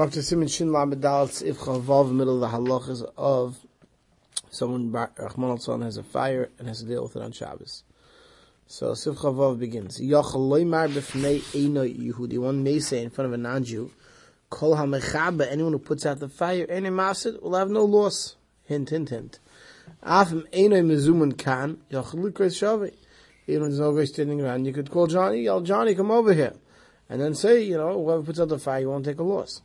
We're up to Simon Shin Lamedal Tzivcha Vav, middle of the halachas of someone, Rahman has a fire and has to deal with it on Shabbos. So Sivcha Vav begins. One may say in front of a non-Jew, Kol ha-mechaba, anyone who puts out the fire, any masid, will have no loss. Hint, hint, hint. Afim eino mezuman kan, yochel lukres shavi. Even there's no guy standing around, you could call Johnny, yell, Johnny, come over here. And then say, you know, whoever puts out the fire, you won't take a loss.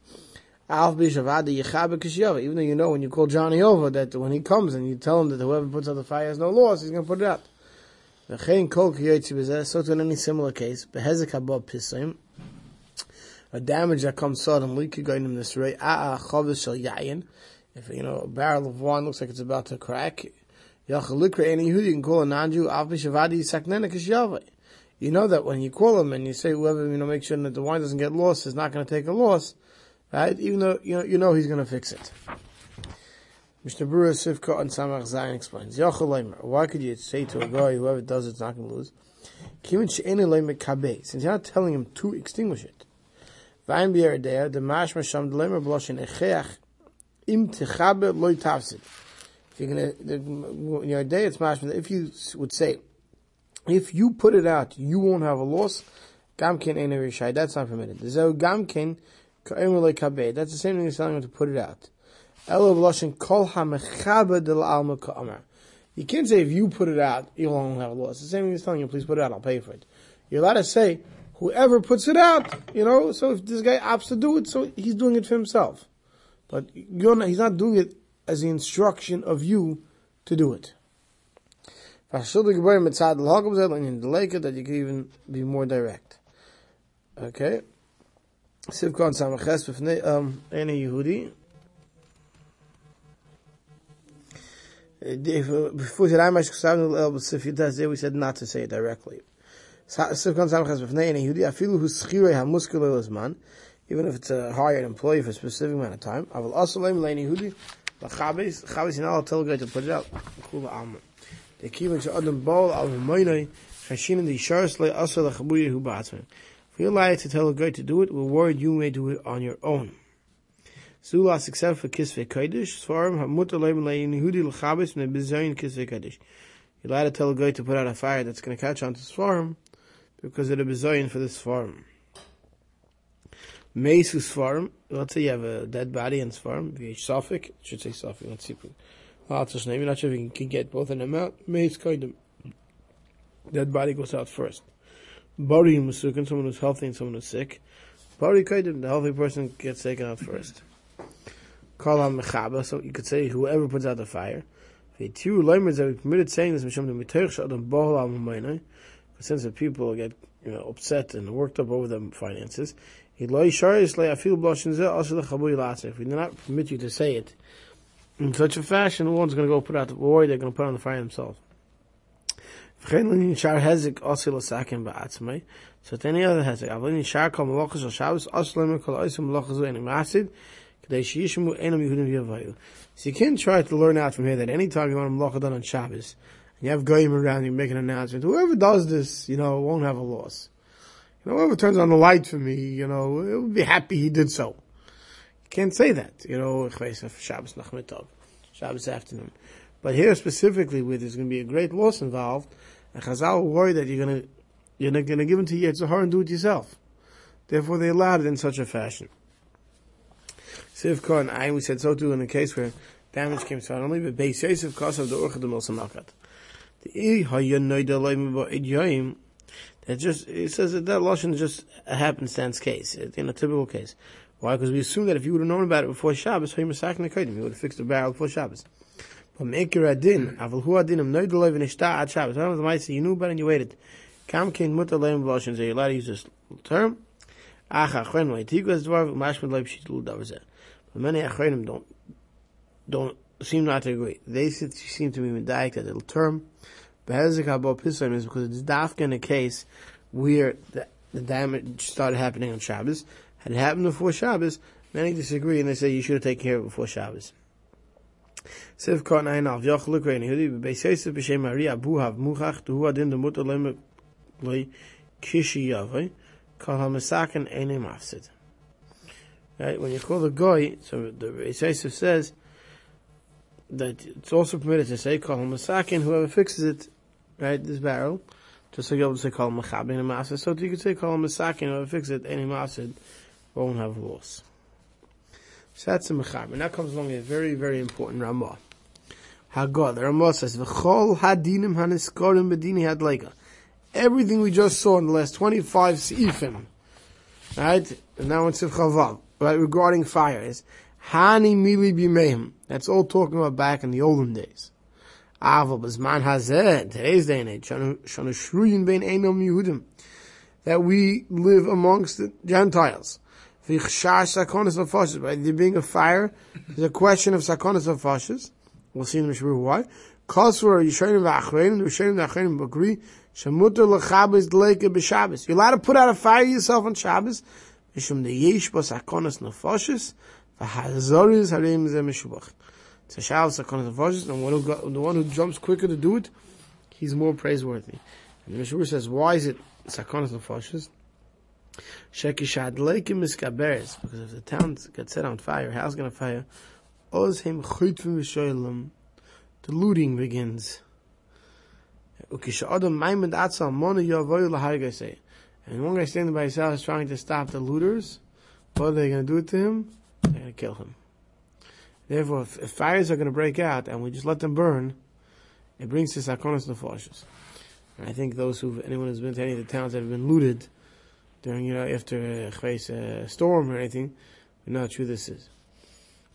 Even though you know when you call Johnny over that when he comes and you tell him that whoever puts out the fire has no loss, he's going to put it out. So to in any similar case, a damage that comes suddenly in this way. If you know a barrel of wine looks like it's about to crack, you can call a non-Jew. You know that when you call him and you say whoever you know make sure that the wine doesn't get lost is not going to take a loss, right? Even though you know you know he's going to fix it. Mishnah Berurah Sivka and Samach Zayin explains, why could you say to a guy, whoever does it's not going to lose? Since you're not telling him to extinguish it. The im loy. If you're gonna, in your day it's mashma, if you would say, if you put it out, you won't have a loss, gamkin ain't a that's not permitted. The zeo gamkin, that's the same thing as telling him to put it out. You can't say if you put it out, you'll only have a loss. The same thing as telling you, please put it out, I'll pay for it. You're allowed to say, whoever puts it out, you know, so if this guy opts to do it, so he's doing it for himself. But not, he's not doing it as the instruction of you to do it. That you can even be more direct. Okay. Sivkon Samaches, um, any Yehudi. Uh, uh, before uh, the Ramash Ksavnu El B'Sif we said not to say it directly. Sivkon Samachas B'fnei and Yehudi, afilu hu schirei ha-muskelo lezman, even if it's a hired employee for a specific amount of time, aval asalem lein Yehudi, l'chabes, chabes not tell the to put it out, kula alma. The kivin to adam bol al humaynai, chashin in the sharis le asal l'chabuye hu ba'atzman. If you lie to tell a guy to do it, we're worried you may do it on your own. Sulas except for Kisve Kodesh, Svarim Hamutar Leim Lein Yehudi L'chabes Ne Bizayin Kisve Kodesh. You're allowed to tell a guy to put out a fire that's going to catch on to Svarim because of the Bizayin for the Svarim. Meisu Svarim, let's say you have a dead body in Svarim, VH Suffolk, should say Suffolk, let's see. Lots name, you're not sure if you can get both of them out. Meis Kodim. Dead body goes out first. Bari Musukin, someone who's healthy and someone who's sick. Bari Kodim, the healthy person gets taken out first. On mechaba, so you could say whoever puts out the fire. The two lemers that we permitted saying this mishum the mitoich shadam bohol al since the people get you know upset and worked up over the finances. If we do not permit you to say it in such a fashion, one's going to go put out the war, they're going to put on the fire themselves. So any other hezek, avlin shar kol malachas al Shabbos, aslemer kol oisim malachas any masid, so you can't try to learn out from here that any time you want to done on Shabbos, and you have goyim around you make an announcement, whoever does this, you know, won't have a loss. You know, whoever turns on the light for me, you know, it will be happy he did so. You can't say that, you know, Shabbos Nachmitov, Shabbos afternoon. But here specifically, where there's going to be a great loss involved, and Chazal worry that you're going to, you're not going to give it to Yetzirah and do it yourself. Therefore, they allowed it in such a fashion. Sivka and I, we said so too in a case where damage came suddenly, but Beis Yosef cost of the Urcha de that just, it says that that Lashon is just a happenstance case, uh, in a typical case. Why? Because we assume that if you would have known about it before Shabbos, you would have fixed the barrel before Shabbos. But Mekir Adin, Aval Hu Adinim, Noid Lev Nishta Ad Shabbos. One of the mice you knew it and you waited. Kam Kin Mutter Leim Lashon, so you're allowed to use this term. Ach Acha Chwen Leitigwas Dvar, Mashmad Leib Shitul Davazeh. But many Achronim don't, don't seem not to agree. They seem to be medayik that the term Behezik Habo Pisayim is because it's dafka in a case where the, the damage started happening on Shabbos. Had it happened before Shabbos, many disagree and they say you should have taken care of it before Shabbos. Siv Kort Ein Alf Yoch Lukrein Yehudi Beis Yosef B'Shem Maria Buhav Muchach Tuhu Adin the Mutter Lema Loi Kishi Yavai Kol HaMesaken Eine Mafsid Right? When you call the goy, so the Yisrael says that it's also permitted to say a sakin, whoever fixes it, right, this barrel, just like you able to say call him a chabin and masid, so you could say a sakin, whoever fixes it, any masid won't have loss. So that's a mechab. And now comes along a very, very important Ramah. Hagod, the Ramah says, V'chol hadinim haniskorim bedini hadleika. Everything we just saw in the last 25 seifim, right? And now in Sivchavav, right, regarding fires, Hani mili b'meim. That's all talking about back in the olden days. Aval b'zman hazeh, today's day and age, shanu shruyin bein einom Yehudim, that we live amongst the Gentiles. Right? There being a fire, there's a question of sakonis of We'll see in the Mishmur why. Kosver Yishanim v'achreinim, Yishanim v'achreinim b'gri, shemuter l'chabes d'leike b'Shabbos. You're allowed to put out a fire yourself on Shabbos, mishum de yesh bo sakonis nefoshes, v'hazoris harim ze mishubach. It's a Shabbos sakonis nefoshes, and the one who jumps quicker to do it, he's more praiseworthy. And the Mishmur says, why is it sakonis nefoshes? Shekishad leikim miskaberes, because if the town gets set on fire, house gonna fire, Oz him chaytvim v'shoylam. The looting begins. Ukisha adam maimed atzal mona yavoyu. And one guy standing by himself is trying to stop the looters. What are they going to do to him? They're going to kill him. Therefore, if, if fires are going to break out and we just let them burn, it brings to sakonis nefoshes. And I think those who, anyone who's been to any of the towns that have been looted during, you know, after uh, a, a uh, storm or anything, we know how true this is.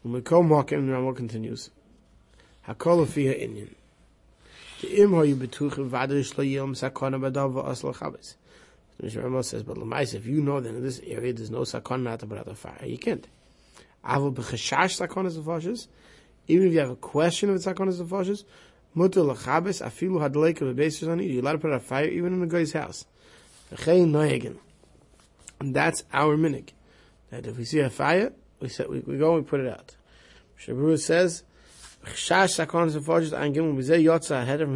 When Umekom Hakim, the Rambam continues. Hakol Afiyah Inyan. The Im Hoyu Betuchim Vadrish Lo Yom Sakona Badav V'Asla Chabes. The Rambam says, but Lamais, if you know that in this area there's no sakon not about the fire, you can't. Avol b'chashash sakonas v'fashes, even if you have a question of sakonas v'fashes, mutter l'chabes afilu hadleika v'beis on you're allowed to put out a fire even in the guy's house. And that's our minig. That if we see a fire, we said we, we go and we put it out. Shabru says, from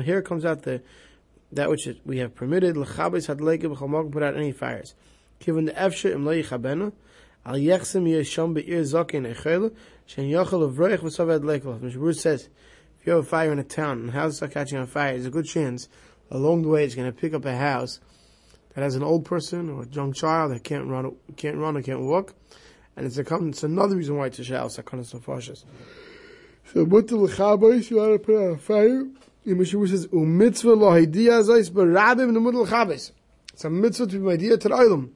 here comes out the that which we have permitted lechabes hadleike b'chamog put out any fires. Given im al be'ir echel shen yochel avroich v'sav hadleike. Shabru says, if you have a fire in a town and houses are catching on fire, there's a good chance along the way it's going to pick up a house that has an old person or a young child that can't run, can't run or can't walk and it's, a, it's another reason why it's a shal sakanas nefashas. So mutal chabais you want to put on a fire. The Mishnah says umitzvah lahidiyah zayis barabim the of chabais. It's a mitzvah to be idea to the.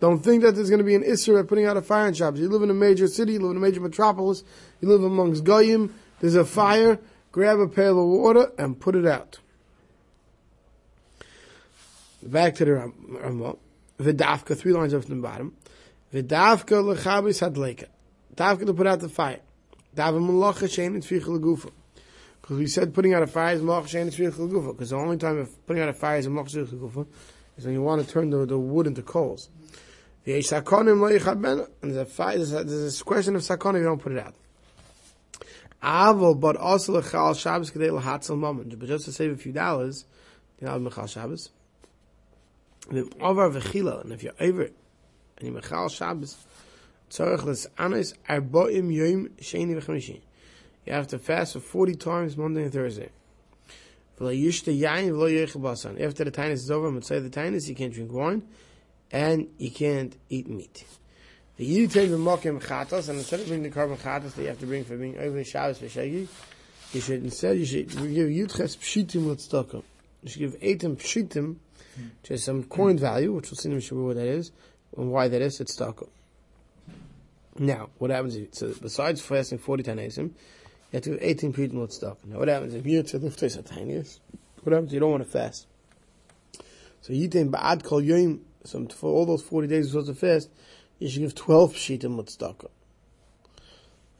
Don't think that there's going to be an issue at putting out a fire in Shabbos. You live in a major city, you live in a major metropolis, you live amongst goyim. There's a fire. Grab a pail of water and put it out. Back to the Ramah. Vidafka, three lines up from the bottom. V'davka lechabis hadleka. Davka to put out the fire. Davim malacha shein et gufa. Because we said putting out a fire is malacha shein et gufa. Because the only time of putting out a fire is malacha gufa is when you want to turn the, the wood into coals. The sakonim lo yichaben. And there's a fire. There's a, there's a question of sakonim. You don't put it out. Avo, but also lechal Shabbos kadei lahatzel moment. But just to save a few dollars, you know, lechal Shabbos. Over v'chila, and if you're over and you mechal Shabbos, tzorach les anis arboim yom sheni v'chamishi. You have to fast for 40 times Monday and Thursday. After the tainus is over, mitzvah the tainus, you can't drink wine, and you can't eat meat. The you take the mokim chatos, and instead of bringing the carbon chatos that you have to bring for being over Shabbos for shegi, you should instead you should give yutches pshitim l'tzedakah. You should give eitim pshitim, has some coin value, which we'll see in the what that is, and why that is, it's taka. Now, what happens if, so besides fasting 40 tanasim, you have to have 18 people with stuff. Now, what happens if you're a tiniest? What happens if you don't want to fast? So yitin ba'ad kol yoim, so for all those 40 days you're supposed to fast, you should give 12 pshitim tzedakah.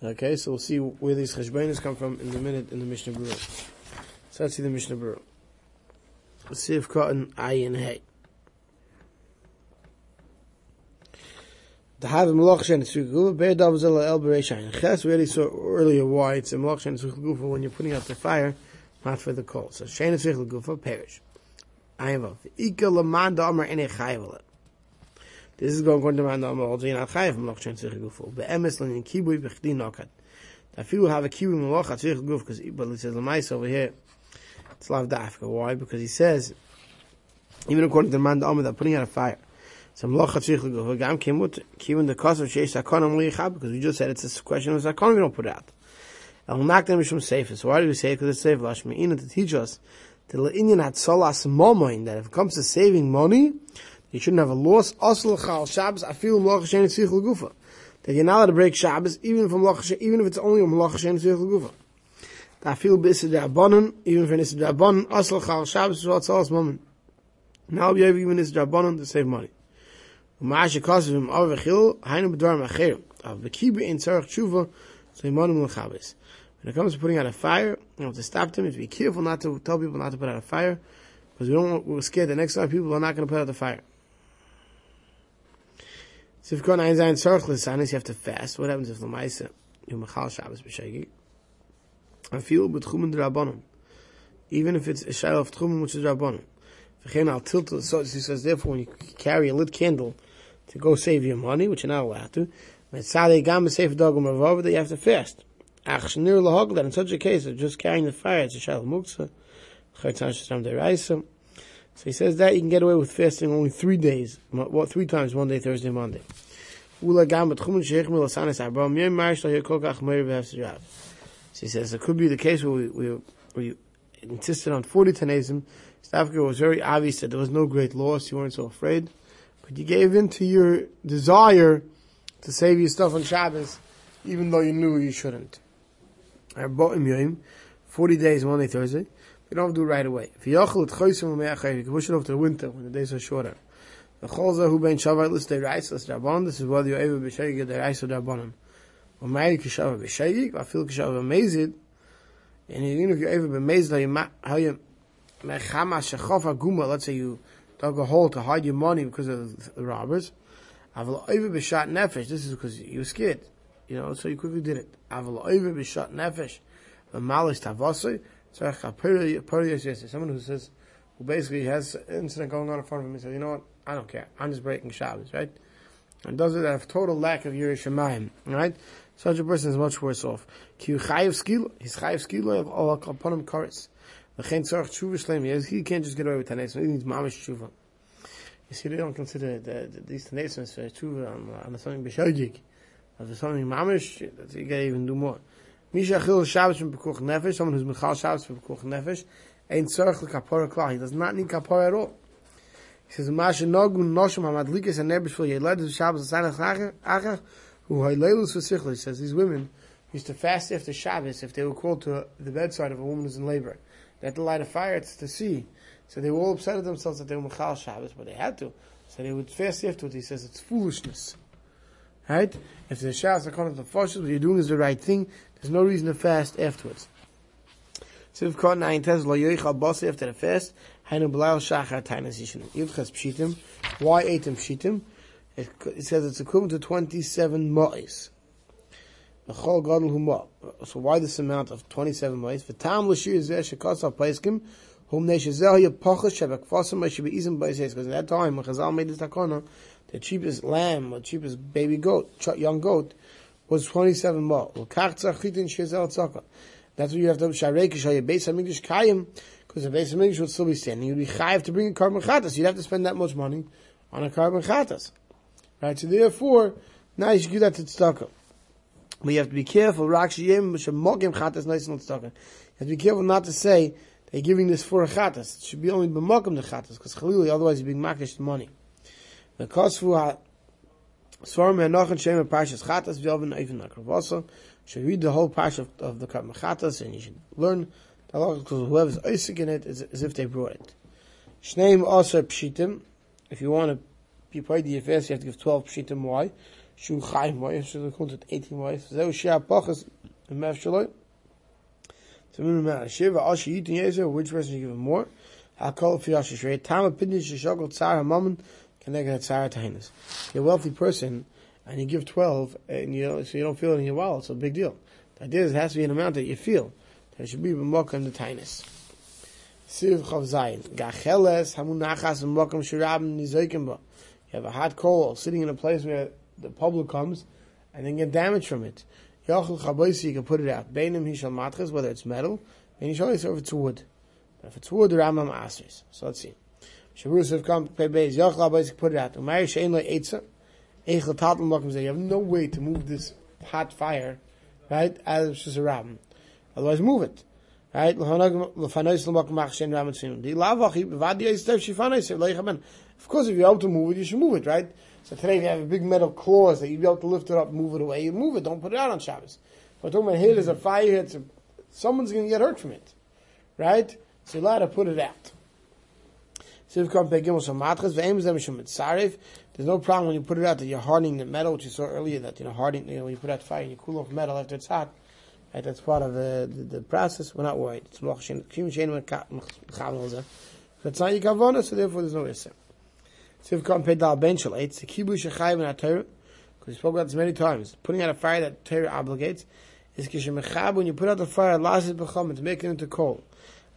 Okay, so we'll see where these cheshbainas come from in a minute in the Mishnah Berurah. So let's see the Mishnah Berurah. If cotton ayin hay. To have a malach shen tzvik bear dav zela el bereishayin. Ches, we already saw earlier why it's a malach shen tzvik gufa when you're putting out the fire, not for the coal. So shen tzvik gufa perish. Ayavav. Ika laman da amar ene chayavala. This is going according to my normal also you're not chayiv malach shen tzich gufo. Be'emes lan yin kibui b'chdi nokat. If you have a kibui malach tzich guf, because but it says lemais over here, it's lav dafka. Why? Because he says, even according to the man the that putting out a fire. So malach tzich guf, gam kimut, kibun the sheish sakonam because we just said it's a question of sakonam, we don't put out. El nakdem mishum sefer. So why do we say it? Because it's safe. Lashme'ina to teach us the le'inyan had solas momoin, that if it comes to saving money, you shouldn't have a loss. Asl chal Shabbos, afilu malach shein. That you're not allowed to break Shabbos, even malach even if it's only a malach shein tzichel gufa. Afilu b'isad rabbanon, even if it's rabbanon, asl chal Shabbos, is what solas momoin. Now we have even this rabbanon to save money. U'ma'ashe kasevim avachil, hainu b'dvar macher. Av b'kibu in tzarech tshuva, so imanim l'chabes. When it comes to putting out a fire, you have to stop them. You to be careful not to tell people not to put out a fire, because we don't we're scared that next time people are not going to put out the fire. So if you ein zayin tzarech l'sanis, you have to fast. What happens if the ma'isa, you machal Shabbos b'shegi? I feel b'tchumen d'rabbanon. Even if it's a shayla of tchumen, which is rabbanon. V'chein al tiltul, so he says, therefore, when you carry a lit candle to go save your money, which you're not allowed to, Metzadei gam b'seif dogum ravav, that you have to fast. Ach shnir lahog, that in such a case of just carrying the fire, it's a shayla muktzah, chaytzan shestam deraisa. So he says that you can get away with fasting only three days, what, three times, Monday, Thursday, Monday. Ula gam abram, marish meir. So he says it could be the case where we, we, we insisted on 40 Tanazim. Stavka was very obvious that there was no great loss, you weren't so afraid. But you gave in to your desire to save your stuff on Shabbos, even though you knew you shouldn't. I bought him Yom, 40 days, Monday, Thursday. You don't have to do it right away. If you you can push it off to the winter when the days are shorter. The cholza hu bein shavar lis de reis lis rabbanon, this is whether you're able b'shayig de reis or rabbanon. Or ma'iri kishavar b'shayig, v'afil kishavar b'mezid, and even if you're able b'mezid, how you how you, mechama shechof aguma, let's say you dug a hole to hide your money because of the robbers, aval over b'shat nefesh, this is because you were scared, you know, so you quickly did it. Aval over b'shat nefesh, v'malis tavosai, someone who says, who basically has an incident going on in front of him and says, you know what, I don't care, I'm just breaking Shabbos, right? And does it have total lack of Yiras Shamayim, right? Such a person is much worse off. He's chayiv skilo of upon him chorus. V'chein tzarech he can't just get away with tanesim, he needs mamish tshuva. You see, they don't consider the, the, these tanesim for tshuva on, on something b'shogig. If something mamish, you gotta even do more. Misha Achil Shabbos from Pekuch Nefesh, someone who's Michal Shabbos from Pekuch Nefesh, ain't Tzorch L'Kapora Klal. He does not need Kapora at all. He says, Masha Nogu Noshim Hamadlikas and Nebish for Yeled Shabbos Asanach Achach, who Hailelus V'Sichel. He says, these women used to fast after Shabbos if they were called to the bedside of a woman who's in labor. They had to light a fire to see. So they were all upset at themselves that they were Michal Shabbos, but they had to. So they would fast afterwards. He says, it's foolishness. Right? If the Shabbos are coming to the Foshas, what you're doing is the right thing. There's no reason to fast afterwards. So if caught nine test lo yoichal basi after the fast, hainu b'layel shachar tainas yishin. Yivchas pshitim. Why eight pshitim? It, it says it's equivalent to 27 ma'is. So why this amount of 27 ma'is? Because at that time, when Chazal made this takana, the cheapest lamb, or cheapest baby goat, young goat, was 27 more. That's what you have to sharek show your base hamikdash kayim, because the base hamikdash would still be standing. You'd be chayiv to bring a carbon chatas. You'd have to spend that much money on a carbon chatas, right? So therefore, now you should give that to tzedakah. But you have to be careful. You have to be careful not to say that you're giving this for a. It should be only b'mogim the chatas, because chalili, otherwise you're being makish the money. The kosfu Svarim Hanoch Shem Parshas Chatas V'Yovin Even Akravasa. Should read the whole parsha of, of the Chatas and you should learn the law because whoever's Isaac in it is as if they brought it. Shneim also Pshitim. If you want to be paid the affairs, you have to give 12 Pshitim. Why? Shu? So they count it 18 wives. Zeu Shia Pachas Mev Shaloi. So remember, Shiva Ashi Yitin Yezer, which person you give him more? Hakol Fiyashi Shrei. Tam Apidin Shishogol Tzar HaMaman. You're a wealthy person, and you give 12, and you so you don't feel it in your wallet, so big deal. The idea is it has to be an amount that you feel. There should be b'mokam the tainis. Siv chav zayin. Gacheles. Have a hot coal sitting in a place where the public comes and then get damage from it. Yachal chaboisi, you can put it out. Beinim hishal matches, whether it's metal, and you or if it's wood. But if it's wood, the Rambam asers. So let's see. Shavrus have come base. Yachal chaboisi, put it out. Umay shein le eitza. Eichel tatel makim You have no way to move this hot fire, right, as it's just a. Otherwise, move it. Right? Of course, if you're able to move it, you should move it, right? So today, you have a big metal claws that you'd be able to lift it up, move it away, you move it. Don't put it out on Shabbos. But talking about here, there's a fire, it's a, someone's going to get hurt from it, right? So you're allowed to put it out. There's no problem when you put it out that you're hardening the metal, which you saw earlier, that, you know, hardening, you know, when you put out fire and you cool off metal after it's hot, right, that's part of the, the, the process, we're not worried. It's if it's not your kavana, so therefore there's no issue. So if you pay dal ben shel eitz, the kibush shechayv in Torah, because we spoke about this many times, putting out a fire that Torah obligates, is kishem mechab, when you put out the fire, it become, to make it into coal.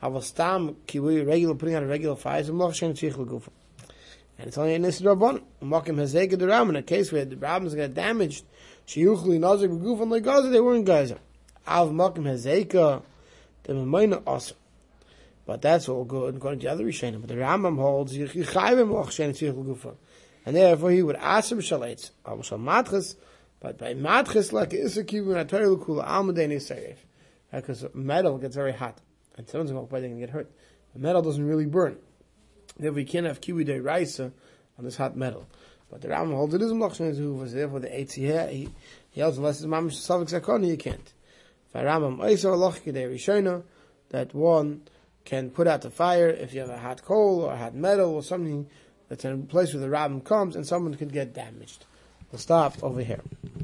Aval stam, kibuy, regular, putting out a regular fire, is a moch shen tzich legufa. And it's only in this Rabban. Mokim Hazeka the Ram, in a case where the Rabbins got damaged, Shiyuchli Nazik Beguf and like Gaza, they weren't Gaza. Av Mokim Hazeka, the Memaina Asa. But that's all good according to the other Rishonim. But the Rambam holds Yichayvim Ochshen Tzich Gufa. And therefore he would ask him Shaletz, Avashal Matches, but by Matches like Isakivu and Atari Lukula Almadei Nisarif. Because metal gets very hot. And someone's going to get hurt. The metal doesn't really burn. Therefore you can't have Kiwi De Raisa on this hot metal. But the Rambam holds it is Mlachshen Zuhu, therefore the here, he, he holds unless it's Mamish Savik Zakoni, you can't. Rishona, that one, can put out the fire if you have a hot coal or a hot metal or something that's in a place where the rabbin comes and someone could get damaged. We'll stop over here.